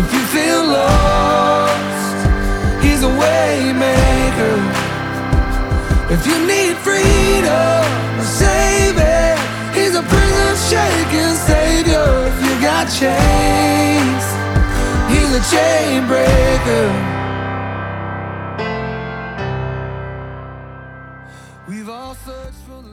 If you feel lost, he's a way maker. If you need freedom, a savior, he's a prison shaking savior. If you got chains, he's a chain breaker.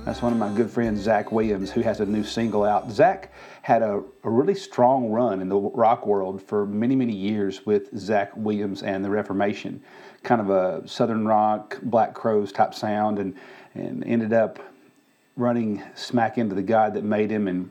That's one of my good friends, Zach Williams, who has a new single out. Zach had a, a really strong run in the rock world for many, many years with Zach Williams and the Reformation, kind of a Southern rock, Black Crowes type sound, and, and ended up running smack into the guy that made him. And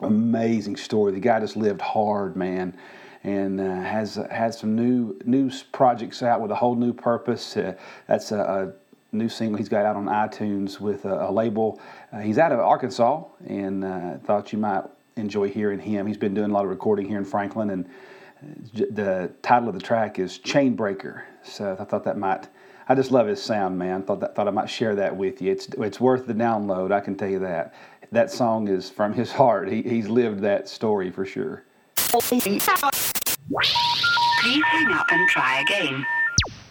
amazing story. The guy just lived hard, man, and uh, has has some new new projects out with a whole new purpose. Uh, that's a, a new single he's got out on iTunes with a, a label. Uh, he's out of Arkansas, and uh, thought you might enjoy hearing him. He's been doing a lot of recording here in Franklin, and uh, the title of the track is Chain Breaker. So I thought that might. I just love his sound, man. Thought that, thought I might share that with you. It's it's worth the download. I can tell you that. That song is from his heart. He, he's lived that story for sure. Please hang up and try again.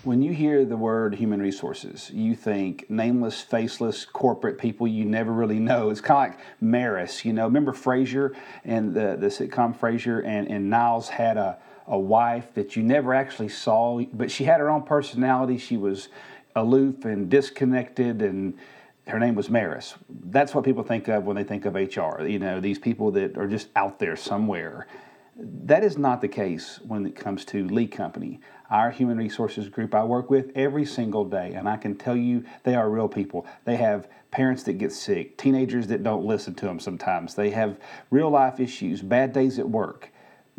When you hear the word human resources, you think nameless, faceless corporate people you never really know. It's kind of like Maris, you know. Remember Frasier and the, the sitcom Frasier, and, and Niles had a, a wife that you never actually saw, but she had her own personality. She was aloof and disconnected, and her name was Maris. That's what people think of when they think of HR. You know, these people that are just out there somewhere. That is not the case when it comes to Lee Company. Our human resources group I work with every single day, and I can tell you they are real people. They have parents that get sick, teenagers that don't listen to them sometimes, they have real life issues, bad days at work.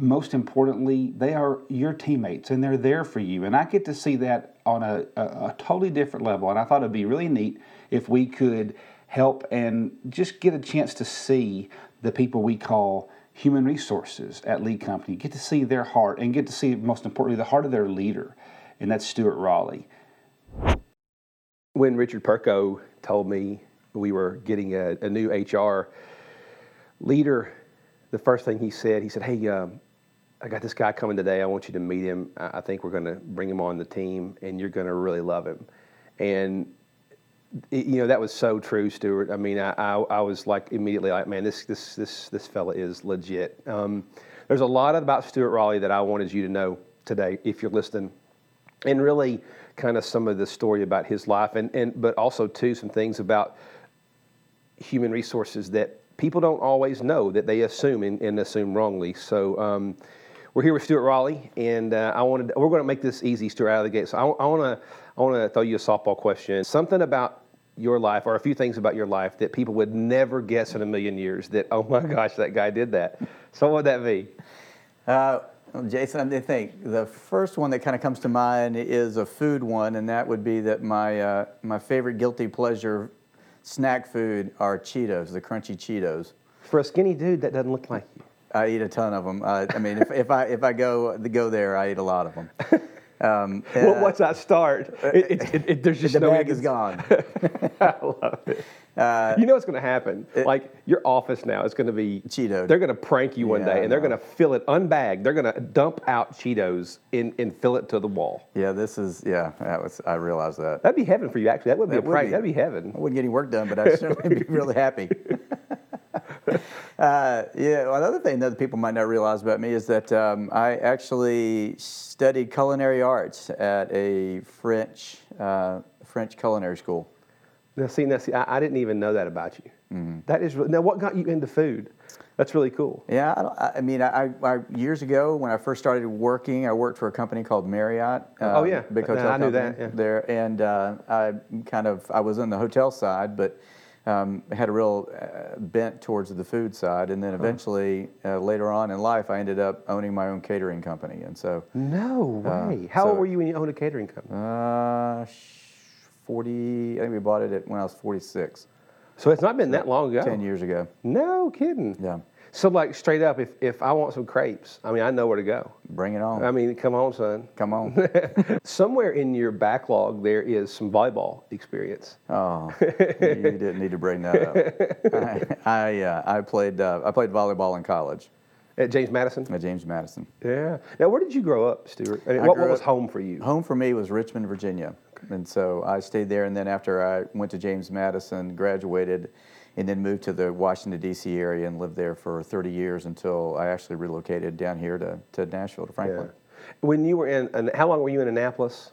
Most importantly, they are your teammates and they're there for you. And I get to see that on a, a, a totally different level. And I thought it'd be really neat if we could help and just get a chance to see the people we call human resources at Lee Company, get to see their heart and get to see, most importantly, the heart of their leader, and that's Stewart Rawley. when Richard Perko told me we were getting a, a new HR leader, the first thing he said, he said, "Hey, um, I got this guy coming today. I want you to meet him. I, think we're going to bring him on the team, and you're going to really love him." And you know that was so true, Stewart. I mean, I, I, I was like immediately like, man, this this this this fella is legit. Um, there's a lot about Stewart Rawley that I wanted you to know today, if you're listening, and really kind of some of the story about his life, and and but also too some things about human resources that people don't always know that they assume and, and assume wrongly. So. Um, we're here with Stewart Rawley, and uh, I wanted we're going to make this easy, Stewart, out of the gate. So I want to I want to throw you a softball question. Something about your life, or a few things about your life that people would never guess in a million years. That oh my gosh, that guy did that. So what would that be? Uh, Jason, I think the first one that kind of comes to mind is a food one, and that would be that my uh, my favorite guilty pleasure snack food are Cheetos, the crunchy Cheetos. For a skinny dude, that doesn't look like you. I eat a ton of them. Uh, I mean, if, if I if I go go there, I eat a lot of them. Um, uh, what's that start? It, it, it, it- there's just the no bag is gone. I love it. you know what's going to happen? like your office now is going to be Cheeto. They're going to prank you one Yeah, day, and they're going to fill it unbagged. They're going to dump out Cheetos in, and fill it to the wall. Yeah, this is yeah. That was I realized that. That'd be heaven for you, actually. That would be That a would prank. be. That'd be heaven. I wouldn't get any work done, but I'd certainly be really happy. uh, yeah, well, another thing that people might not realize about me is that um, I actually studied culinary arts at a French uh, French culinary school. Now, see, now, see, I, I didn't even know that about you. Mm-hmm. That is now. What got you into food? That's really cool. Yeah, I, don't, I mean, I, I years ago when I first started working, I worked for a company called Marriott. Oh, um, yeah. big hotel I knew that, yeah. there, and uh, I kind of I was on the hotel side, but um, had a real uh, bent towards the food side, and then eventually uh, later on in life, I ended up owning my own catering company, and so No way. How old were you when you owned a catering company? uh, 40. I think we bought it at, when I was 46, so it's not been that long ago. 10 years ago. No kidding. Yeah, So like straight up, if, if I want some crepes, I mean I know where to go. bring it on. I mean, come on, son. Come on. Somewhere in your backlog there is some volleyball experience. Oh, you didn't need to bring that up. I I, uh, I played uh, I played volleyball in college At James Madison? at James Madison. Yeah. Now, where did you grow up, Stewart? I mean, I what, what was home for you? Home for me was Richmond, Virginia, and so I stayed there. And then after I went to James Madison, graduated, and then moved to the Washington D.C. area and lived there for 30 years until I actually relocated down here to, to Nashville to Yeah. Franklin. When you were in, how long were you in Annapolis?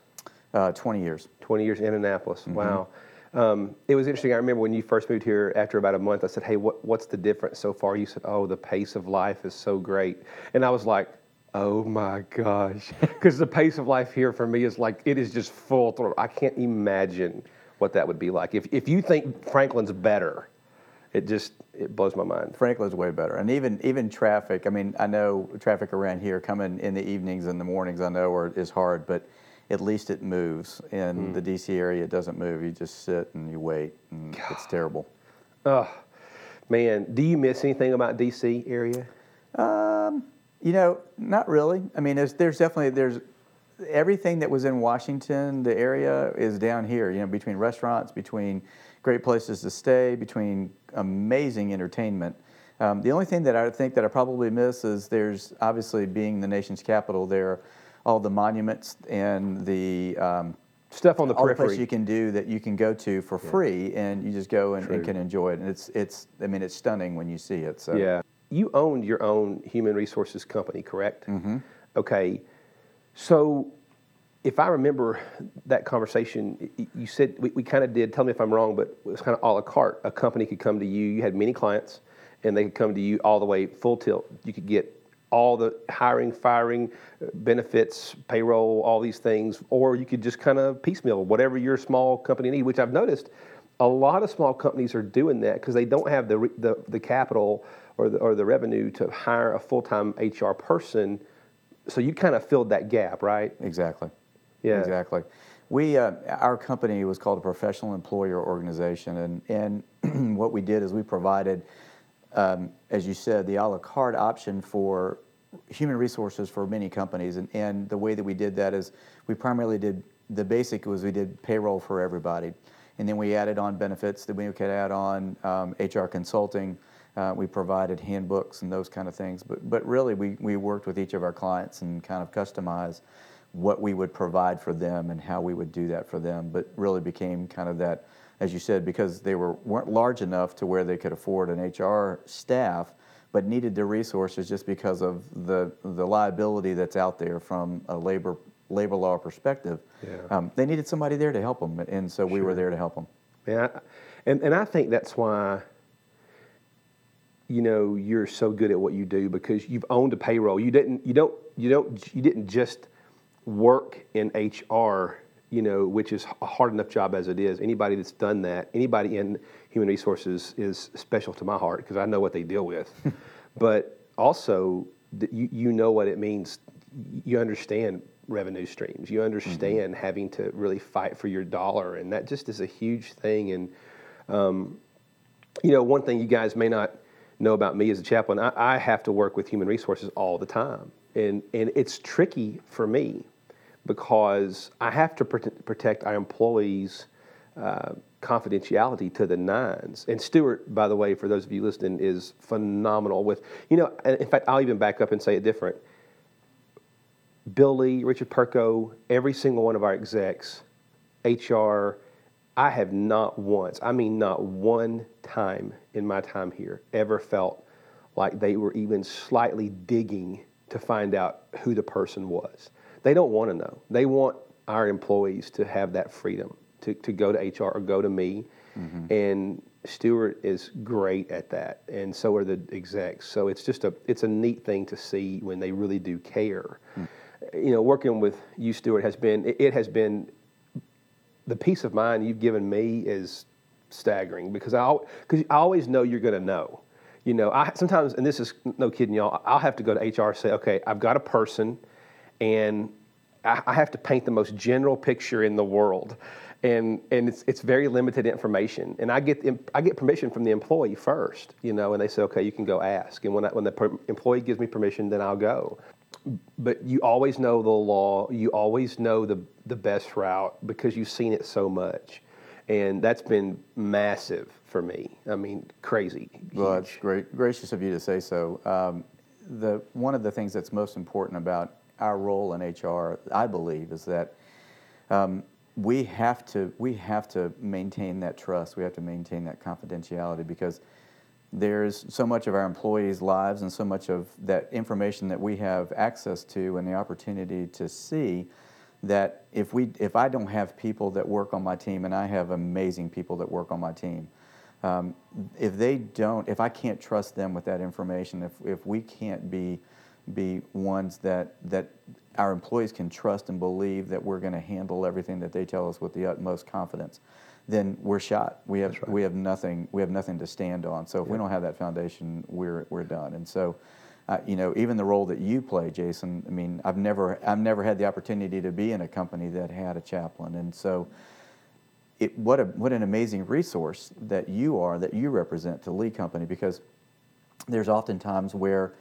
Uh, 20 years. 20 years in Annapolis. Mm-hmm. Wow. Um, it was interesting. I remember when you first moved here after about a month, I said, Hey, what, what's the difference so far? You said, Oh, the pace of life is so great. And I was like, Oh my gosh. Because the pace of life here for me is like, it is just full throttle. I can't imagine what that would be like. If, if you think Franklin's better, it just, it blows my mind. Franklin's way better, and even even traffic. I mean, I know traffic around here coming in the evenings and the mornings. I know are, is hard, but at least it moves. In mm. the D.C. area, it doesn't move. You just sit and you wait, and it's terrible. Oh, man. Do you miss anything about DC area? Um, you know, not really. I mean, there's there's definitely there's everything that was in Washington, the area is down here. You know, between restaurants, between great places to stay, between amazing entertainment. Um, the only thing that I think that I probably miss is there's obviously being the nation's capital. There, all the monuments and the um, Stuff on the all the periphery. places you can do that you can go to for free, and you just go and, and can enjoy it. And it's it's I mean it's stunning when you see it. So Yeah. You owned your own human resources company, correct? Mm-hmm. Okay. So, if I remember that conversation, you said we, we kind of did. Tell me if I'm wrong, but it was kind of a la carte. A company could come to you. You had many clients, and they could come to you all the way full tilt. You could get all the hiring, firing, uh, benefits, payroll, all these things, or you could just kind of piecemeal whatever your small company need. Which I've noticed a lot of small companies are doing that because they don't have the, the the capital or the or the revenue to hire a full time HR person. So you kind of filled that gap, right? Exactly. Yeah. Exactly. We, uh, our company was called a professional employer organization, and, and what we did is we provided, um, as you said, the a la carte option for human resources for many companies. And, and the way that we did that is we primarily did the basic was we did payroll for everybody. And then we added on benefits that we could add on um, HR consulting. Uh, we provided handbooks and those kind of things. But, but really, we, we worked with each of our clients and kind of customized what we would provide for them and how we would do that for them. But really became kind of that, as you said, because they were, weren't large enough to where they could afford an HR staff, but needed the resources just because of the, the liability that's out there from a labor, labor law perspective. Yeah. Um, they needed somebody there to help them, and so we were there to help them. Yeah, and and I think that's why. You know, you're so good at what you do because you've owned a payroll. You didn't. You don't. You don't. You didn't just work in HR. You know, which is a hard enough job as it is. Anybody that's done that, anybody in human resources is special to my heart because I know what they deal with. but also, you you know what it means. You understand revenue streams. You understand having to really fight for your dollar, and that just is a huge thing. And um, you know, one thing you guys may not know about me as a chaplain, I, I have to work with human resources all the time, and and it's tricky for me because I have to protect our employees. Uh, confidentiality to the nines. And Stewart, by the way, for those of you listening, is phenomenal with, you know, in fact, I'll even back up and say it different. Billy, Richard Perko, every single one of our execs, HR, I have not once, I mean, not one time in my time here ever felt like they were even slightly digging to find out who the person was. They don't want to know. They want our employees to have that freedom to, to go to HR or go to me. Mm-hmm. And Stewart is great at that, and so are the execs. So it's just a it's a neat thing to see when they really do care. Mm. You know, working with you, Stewart, has been it, it has been the peace of mind you've given me is staggering because I because I always know you're going to know. You know, I sometimes, and this is no kidding y'all. I'll have to go to HR and say, okay, I've got a person, and I, I have to paint the most general picture in the world, and and it's it's very limited information. And I get I get permission from the employee first, you know, and they say, okay, you can go ask. And when I, when the per- employee gives me permission, then I'll go. But you always know the law. You always know the the best route because you've seen it so much, and that's been massive for me. I mean, crazy. Well, it's huge. great, gracious of you to say so. Um, the one of the things that's most important about our role in HR, I believe, is that um, we have to we have to maintain that trust. We have to maintain that confidentiality because there's so much of our employees' lives and so much of that information that we have access to and the opportunity to see that if we if I don't have people that work on my team and I have amazing people that work on my team um, if they don't if I can't trust them with that information if, if we can't be be ones that that our employees can trust and believe that we're going to handle everything that they tell us with the utmost confidence then we're shot. We have we have nothing we have nothing to stand on. So if we don't have that foundation we're we're done. And so uh, you know, even the role that you play, Jason. I mean, I've never, I've never had the opportunity to be in a company that had a chaplain, and so, it, what a, what an amazing resource that you are, that you represent to Lee Company, because there's often times where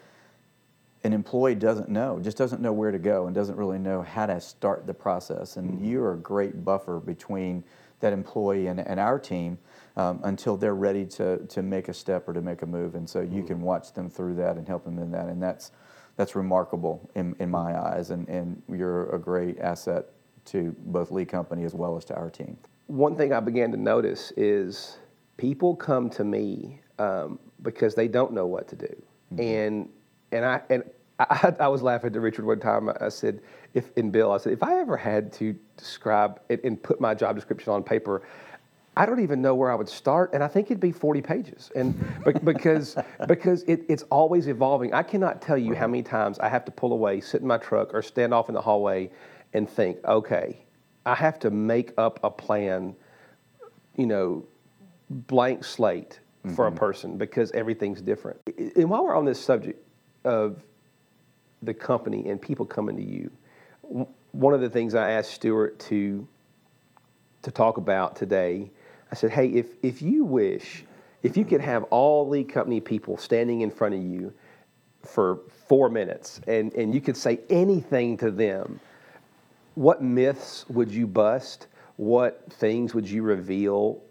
an employee doesn't know, just doesn't know where to go, and doesn't really know how to start the process, and you're a great buffer between that employee and, and our team um, until they're ready to, to make a step or to make a move. And so you can watch them through that and help them in that. And that's, that's remarkable in, in my eyes. And, and you're a great asset to both Lee Company as well as to our team. one thing I began to notice is people come to me um, because they don't know what to do, and and I and I, I was laughing to Richard one time. I said, if in Bill, I said, if I ever had to describe it and put my job description on paper. I don't even know where I would start, and I think it'd be 40 pages, and because because it, it's always evolving. I cannot tell you how many times I have to pull away, sit in my truck, or stand off in the hallway, and think, okay, I have to make up a plan you know, blank slate for a mm-hmm. person because everything's different. And while we're on this subject of the company and people coming to you, one of the things I asked Stewart to to talk about today, I said, "Hey, if if you wish, if you could have all the Company people standing in front of you for four minutes, and and you could say anything to them." what myths would you bust? What things would you reveal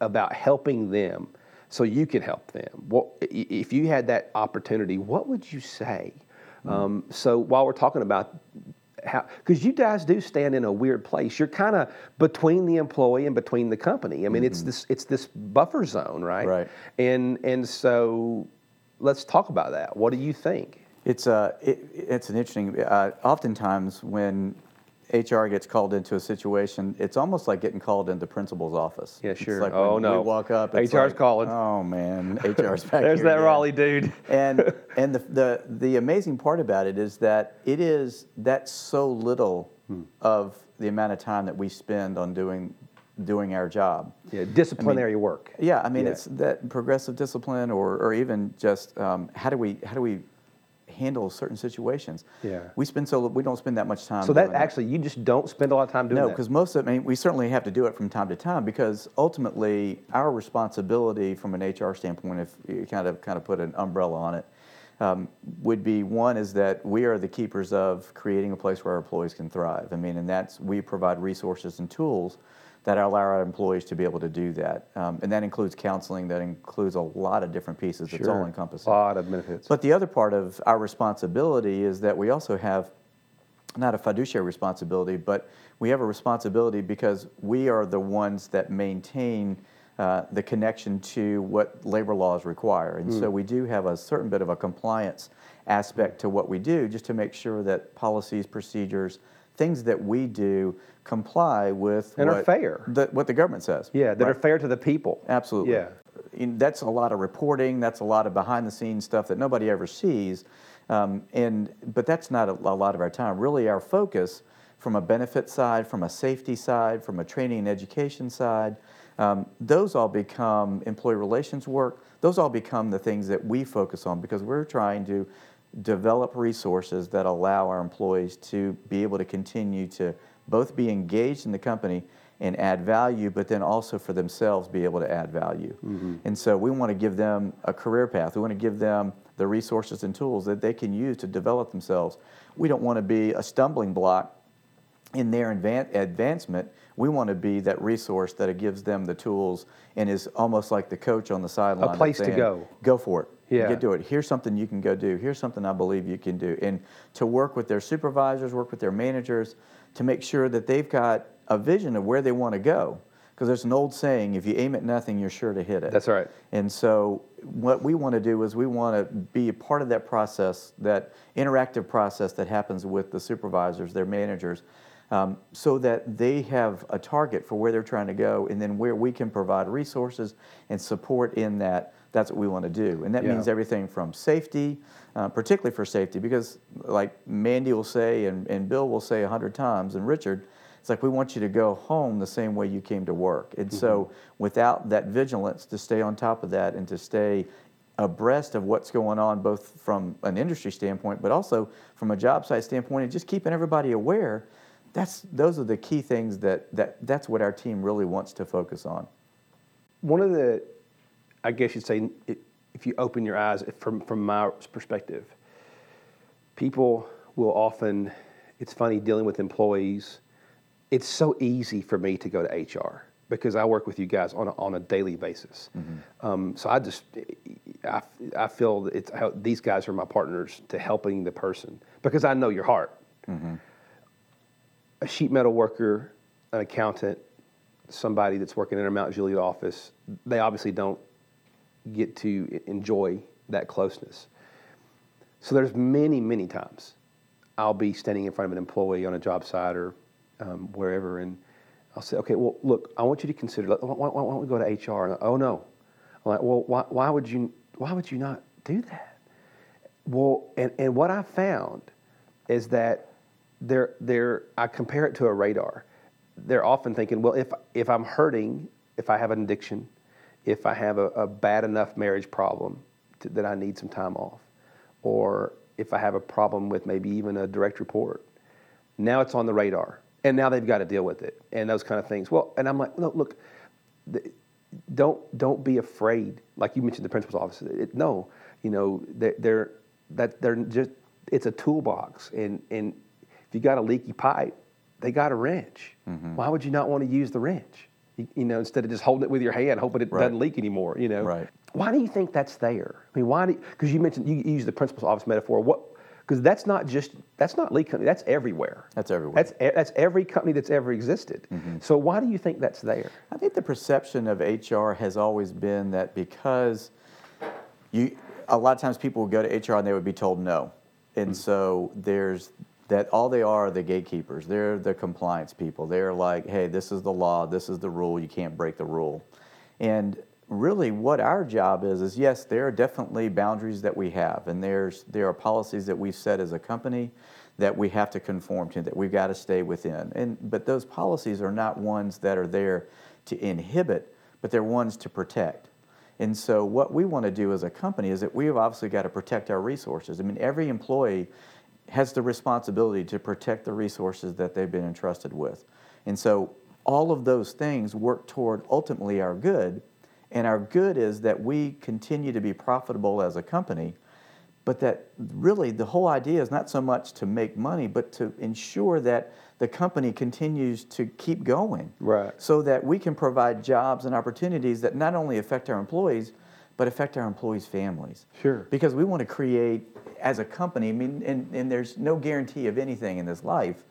about helping them so you can help them? What, if you had that opportunity, what would you say? Um, so while we're talking about how, because you guys do stand in a weird place. You're kind of between the employee and between the company. I mean, it's this it's this buffer zone, right? Right. And and so let's talk about that. What do you think? It's, uh, it, it's an interesting, uh, oftentimes when HR gets called into a situation, it's almost like getting called into principal's office. Yeah, It's sure. like Oh, when no. We walk up. It's HR's like, calling. Oh man, HR's back There's here that again." Rawley dude. and and the, the the amazing part about it is that it is that's so little Hmm. of the amount of time that we spend on doing doing our job. Yeah, disciplinary work. Yeah, I mean Yeah. it's that progressive discipline, or or even just um, how do we how do we handle certain situations? Yeah. we spend so we don't spend that much time. So that actually, you just don't spend a lot of time doing no, that. because most of I mean, we certainly have to do it from time to time because ultimately our responsibility from an HR standpoint, if you kind of kind of put an umbrella on it, um, would be one is that we are the keepers of creating a place where our employees can thrive. I mean, and that's we provide resources and tools that allow our employees to be able to do that, um, and that includes counseling. That includes a lot of different pieces. Sure. It's all encompassing. A lot of benefits. But the other part of our responsibility is that we also have not a fiduciary responsibility, but we have a responsibility because we are the ones that maintain uh, the connection to what labor laws require. And so we do have a certain bit of a compliance aspect to what we do just to make sure that policies, procedures, things that we do comply with And are fair. The, what the government says. yeah, that are fair to the people. Absolutely. Yeah. And that's a lot of reporting. That's a lot of behind the scenes stuff that nobody ever sees. Um, and but that's not a, a lot of our time. Really, our focus from a benefit side, from a safety side, from a training and education side, Um, those all become employee relations work. Those all become the things that we focus on because we're trying to develop resources that allow our employees to be able to continue to both be engaged in the company and add value, but then also for themselves be able to add value. Mm-hmm. And so we want to give them a career path. We want to give them the resources and tools that they can use to develop themselves. We don't want to be a stumbling block in their advan- advancement, we want to be that resource that gives them the tools and is almost like the coach on the sideline. that's place to go. Go for it. Yeah. Get to it. Here's something you can go do. Here's something I believe you can do. And to work with their supervisors, work with their managers to make sure that they've got a vision of where they want to go. Because there's an old saying, if you aim at nothing, you're sure to hit it. That's right. And so, what we want to do is we want to be a part of that process, that interactive process that happens with the supervisors, their managers, um, so that they have a target for where they're trying to go, and then where we can provide resources and support in that. That's what we want to do, and that Yeah. means everything from safety, uh, particularly for safety, because like Mandy will say, and, and Bill will say a hundred times, and Richard, it's like we want you to go home the same way you came to work. And so, without that vigilance to stay on top of that and to stay abreast of what's going on, both from an industry standpoint, but also from a job site standpoint, and just keeping everybody aware, that's those are the key things that, that that's what our team really wants to focus on. One of the, I guess you'd say, if you open your eyes from from my perspective, people will often. It's funny dealing with employees. It's so easy for me to go to HR because I work with you guys on a, on a daily basis. Um, so I just, I, I feel that it's how these guys are my partners to helping the person because I know your heart. A sheet metal worker, an accountant, somebody that's working in a Mount Juliet office, they obviously don't get to enjoy that closeness. So there's many, many times I'll be standing in front of an employee on a job site or um, wherever, and I'll say, "Okay, well, look, I want you to consider. Why, why, why don't we go to HR?" And, oh no, I'm like, "Well, why, why would you? Why would you not do that?" Well, and, and what I found is that they're, they're, I compare it to a radar. They're often thinking, well, if, if I'm hurting, if I have an addiction, if I have a, a bad enough marriage problem to, that I need some time off, or if I have a problem with maybe even a direct report, now it's on the radar. And now they've got to deal with it and those kind of things. Well, and I'm like, no, look, the, don't don't be afraid. Like you mentioned, the principal's office. It, no, you know they're, they're that they're just it's a toolbox, and and if you got a leaky pipe, they got a wrench. Mm-hmm. Why would you not want to use the wrench? You, you know, instead of just holding it with your hand, hoping it Right. doesn't leak anymore. You know, Right. Why do you think that's there? I mean, why do? Because you mentioned you use the principal's office metaphor. What? Because that's not just that's not Lee Company. That's everywhere. That's everywhere. That's that's every company that's ever existed. Mm-hmm. So why do you think that's there? I think the perception of HR has always been that because you, a lot of times people would go to HR and they would be told no. And mm-hmm. so there's that all they are are the gatekeepers. They're the compliance people. They're like, hey, this is the law, this is the rule, you can't break the rule. And really what our job is is yes, there are definitely boundaries that we have and there's there are policies that we've set as a company that we have to conform to, that we've got to stay within. And but those policies are not ones that are there to inhibit, but they're ones to protect. And so what we want to do as a company is that we've obviously got to protect our resources. I mean, every employee has the responsibility to protect the resources that they've been entrusted with. And so all of those things work toward ultimately our good. And our good is that we continue to be profitable as a company, but that really the whole idea is not so much to make money, but to ensure that the company continues to keep going. Right. So that we can provide jobs and opportunities that not only affect our employees, but affect our employees' families. Sure. Because we want to create, as a company, I mean, and, and there's no guarantee of anything in this life,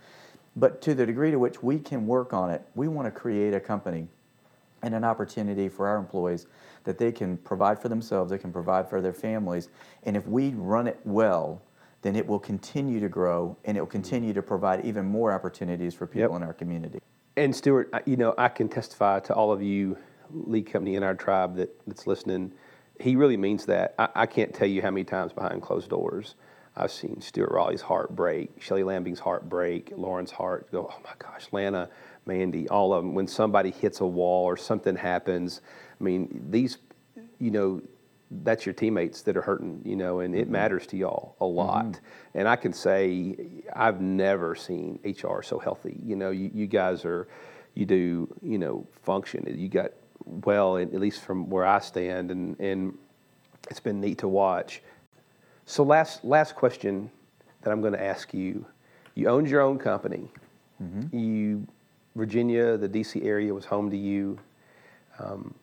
but to the degree to which we can work on it, we want to create a company and an opportunity for our employees that they can provide for themselves, they can provide for their families. And if we run it well, then it will continue to grow and it will continue to provide even more opportunities for people Yep. in our community. And Stewart, I- you know, I can testify to all of you, Lee Company in our tribe that, that's listening. He really means that. I, I can't tell you how many times behind closed doors I've seen Stewart Rawley's heart break, Shelley Lambing's heart break, Lauren's heart go, oh my gosh, Lana, Mandy, all of them. When somebody hits a wall or something happens, I mean, these, you know, that's your teammates that are hurting, you know, and it mm-hmm. matters to y'all a lot. Mm-hmm. And I can say I've never seen HR so healthy. You know, you, you guys are, you do, you know, function. You got well, at least from where I stand, and and it's been neat to watch. So last last question that I'm going to ask you: You owned your own company. You Virginia, the DC area was home to you. Um,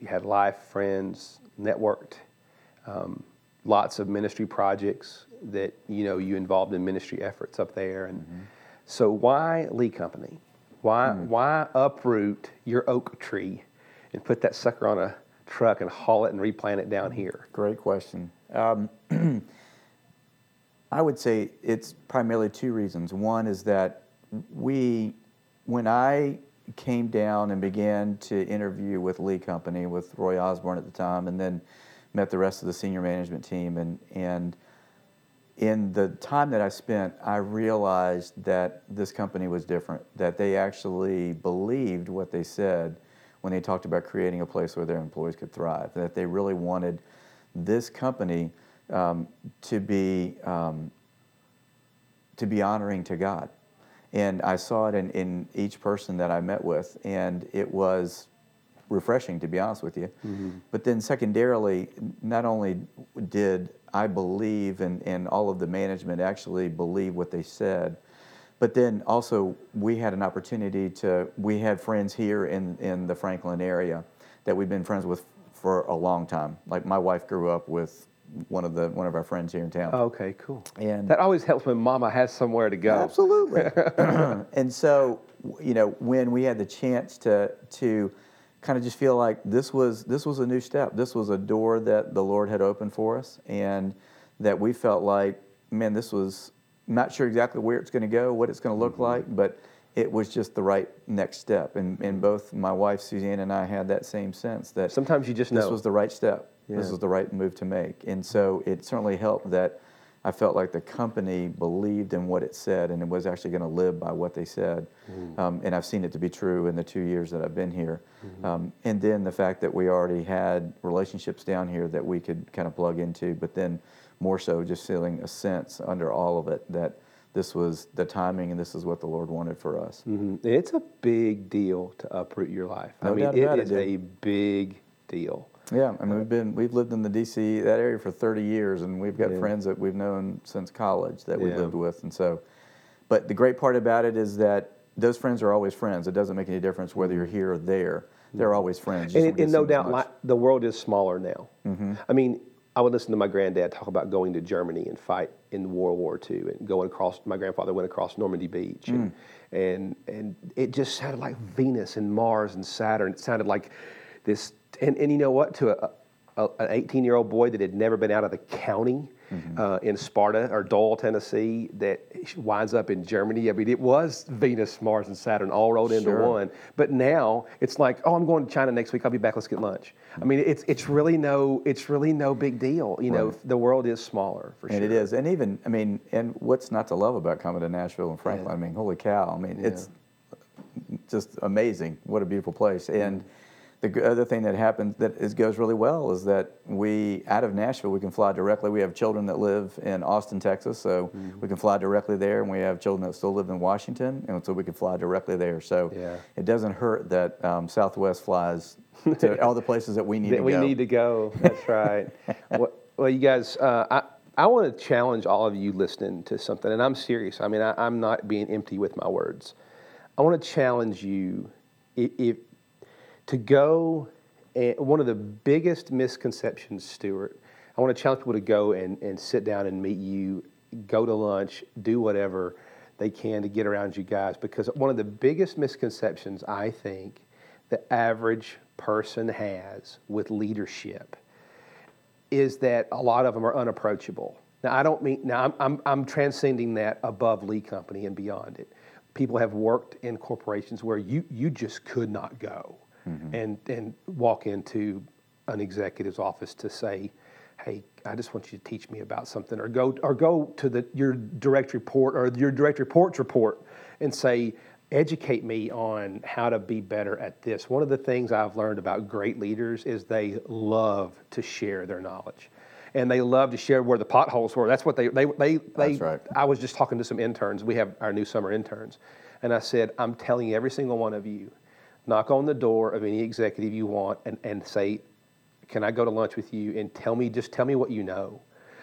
you had life, friends, networked, um, lots of ministry projects that you know you involved in ministry efforts up there. And so, why Lee Company? Why why uproot your oak tree and put that sucker on a truck and haul it and replant it down here? Great question. Um, I would say it's primarily two reasons. One is that we, when I came down and began to interview with Lee Company, with Roy Osborne at the time, and then met the rest of the senior management team, and, and in the time that I spent, I realized that this company was different, that they actually believed what they said when they talked about creating a place where their employees could thrive, that they really wanted this company um, to be um, to be honoring to God. And I saw it in, in each person that I met with, and it was refreshing, to be honest with you. But then, secondarily, not only did I believe and, and all of the management actually believe what they said, but then also we had an opportunity to, we had friends here in, in the Franklin area that we've been friends with for a long time. Like my wife grew up with one of the one of our friends here in town. Oh, okay, cool. And- that always helps when Mama has somewhere to go. Absolutely. and so, you know, when we had the chance to to kind of just feel like this was this was a new step. This was a door that the Lord had opened for us, and that we felt like, man, this was not sure exactly where it's going to go, what it's going to look like, but it was just the right next step. And and both my wife Suzanne and I had that same sense that Sometimes you just this know. was the right step. This was the right move to make. And so it certainly helped that I felt like the company believed in what it said and it was actually going to live by what they said. Mm. Um, and I've seen it to be true in the two years that I've been here. Mm-hmm. Um, and then the fact that we already had relationships down here that we could kind of plug into, but then more so just feeling a sense under all of it that this was the timing and this is what the Lord wanted for us. Mhm. It's a big deal to uproot your life. I No mean, doubt it it, is a big deal. Yeah, I mean we've been we've lived in the DC that area for 30 years, and we've got Yeah. friends that we've known since college that we Yeah. lived with, and so. But the great part about it is that those friends are always friends. It doesn't make any difference whether you're here or there. They're always friends. And, and no to see them doubt, the world is smaller now. Mm-hmm. I mean, I would listen to my granddad talk about going to Germany and fight in World War II and going across. My grandfather went across Normandy Beach, and Mm. and and it just sounded like Venus and Mars and Saturn. It sounded like this. And, and you know what? To a, a, an 18 year old boy that had never been out of the county Mm-hmm. uh, in Sparta or Doyle, Tennessee, that winds up in Germany. I mean, it was Venus, Mars, and Saturn all rolled into Sure. one. But now it's like, oh, I'm going to China next week. I'll be back. Let's get lunch. I mean, it's it's really no it's really no big deal. You know, the world is smaller for And sure. And it is, and even I mean, and what's not to love about coming to Nashville and Franklin? I mean, holy cow! I mean, it's just amazing. What a beautiful place. And the other thing that happens that is, goes really well is that we out of Nashville we can fly directly. We have children that live in Austin, Texas, so Mm-hmm. we can fly directly there, and we have children that still live in Washington, and so we can fly directly there. So Yeah. it doesn't hurt that um, Southwest flies to all the places that we need that to we go. need to go. That's right. well, well, you guys, uh, I I want to challenge all of you listening to something, and I'm serious. I mean, I, I'm not being empty with my words. I want to challenge you if, if to go. And one of the biggest misconceptions, Stewart. I want to challenge people to go and, and sit down and meet you, go to lunch, do whatever they can to get around you guys. Because one of the biggest misconceptions I think the average person has with leadership is that a lot of them are unapproachable. Now, I don't mean, now I'm, I'm, I'm transcending that above Lee Company and beyond it. People have worked in corporations where you, you just could not go Mm-hmm. and, and walk into an executive's office to say, hey, I just want you to teach me about something, or go or go to the your direct report or your direct reports report and say, educate me on how to be better at this. One of the things I've learned about great leaders is they love to share their knowledge. And they love to share where the potholes were. That's what they they they, they That's right. I was just talking to some interns. We have our new summer interns. And I said, I'm telling every single one of you, knock on the door of any executive you want and, and say, Can I go to lunch with you? And tell me, just tell me what you know.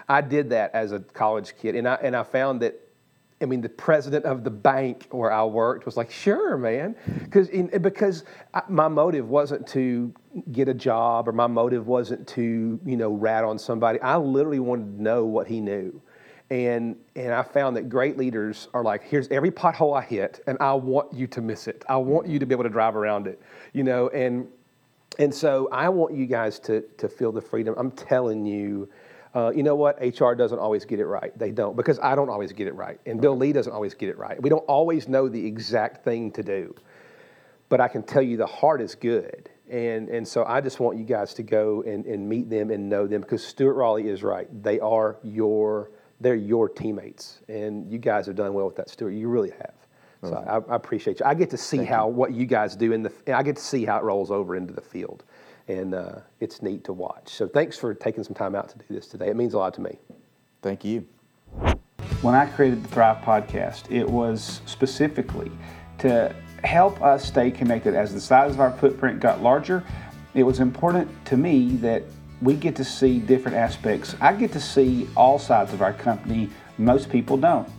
I did that as a college kid, and I, and I found that I mean, the president of the bank where I worked was like, "Sure, man," because because I, my motive wasn't to get a job or my motive wasn't to you know rat on somebody. I literally wanted to know what he knew, and and I found that great leaders are like, "Here's every pothole I hit, and I want you to miss it. I want you to be able to drive around it, you know." And and so I want you guys to to feel the freedom. I'm telling you uh, you know what? HR doesn't always get it right. They don't, because I don't always get it right. And Bill Lee doesn't always get it right. We don't always know the exact thing to do. But I can tell you the heart is good. And, and so I just want you guys to go and, and meet them and know them because Stewart Rawley is right. They are your, they're your teammates. And you guys have done well with that, Stewart. You really have. So I, I appreciate you. I get to see how what you guys do in the, I get to see how it rolls over into the field and uh, it's neat to watch. So thanks for taking some time out to do this today. It means a lot to me. Thank you. When I created the Thrive podcast, it was specifically to help us stay connected. As the size of our footprint got larger, it was important to me that we get to see different aspects. I get to see all sides of our company, most people don't.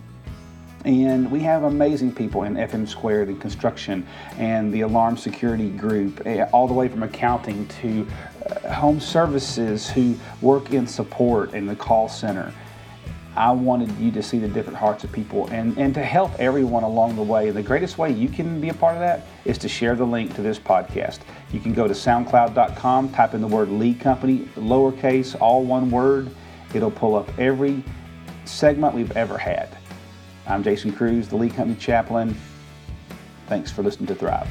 And we have amazing people in FM Squared and construction and the alarm security group, eh, all the way from accounting to uh, home services who work in support in the call center. I wanted you to see the different hearts of people and, and to help everyone along the way. And the greatest way you can be a part of that is to share the link to this podcast. You can go to soundcloud.com, type in the word Lee Company, lowercase, all one word. It'll pull up every segment we've ever had. I'm Jason Cruz, the Lee Company chaplain. Thanks for listening to Thrive.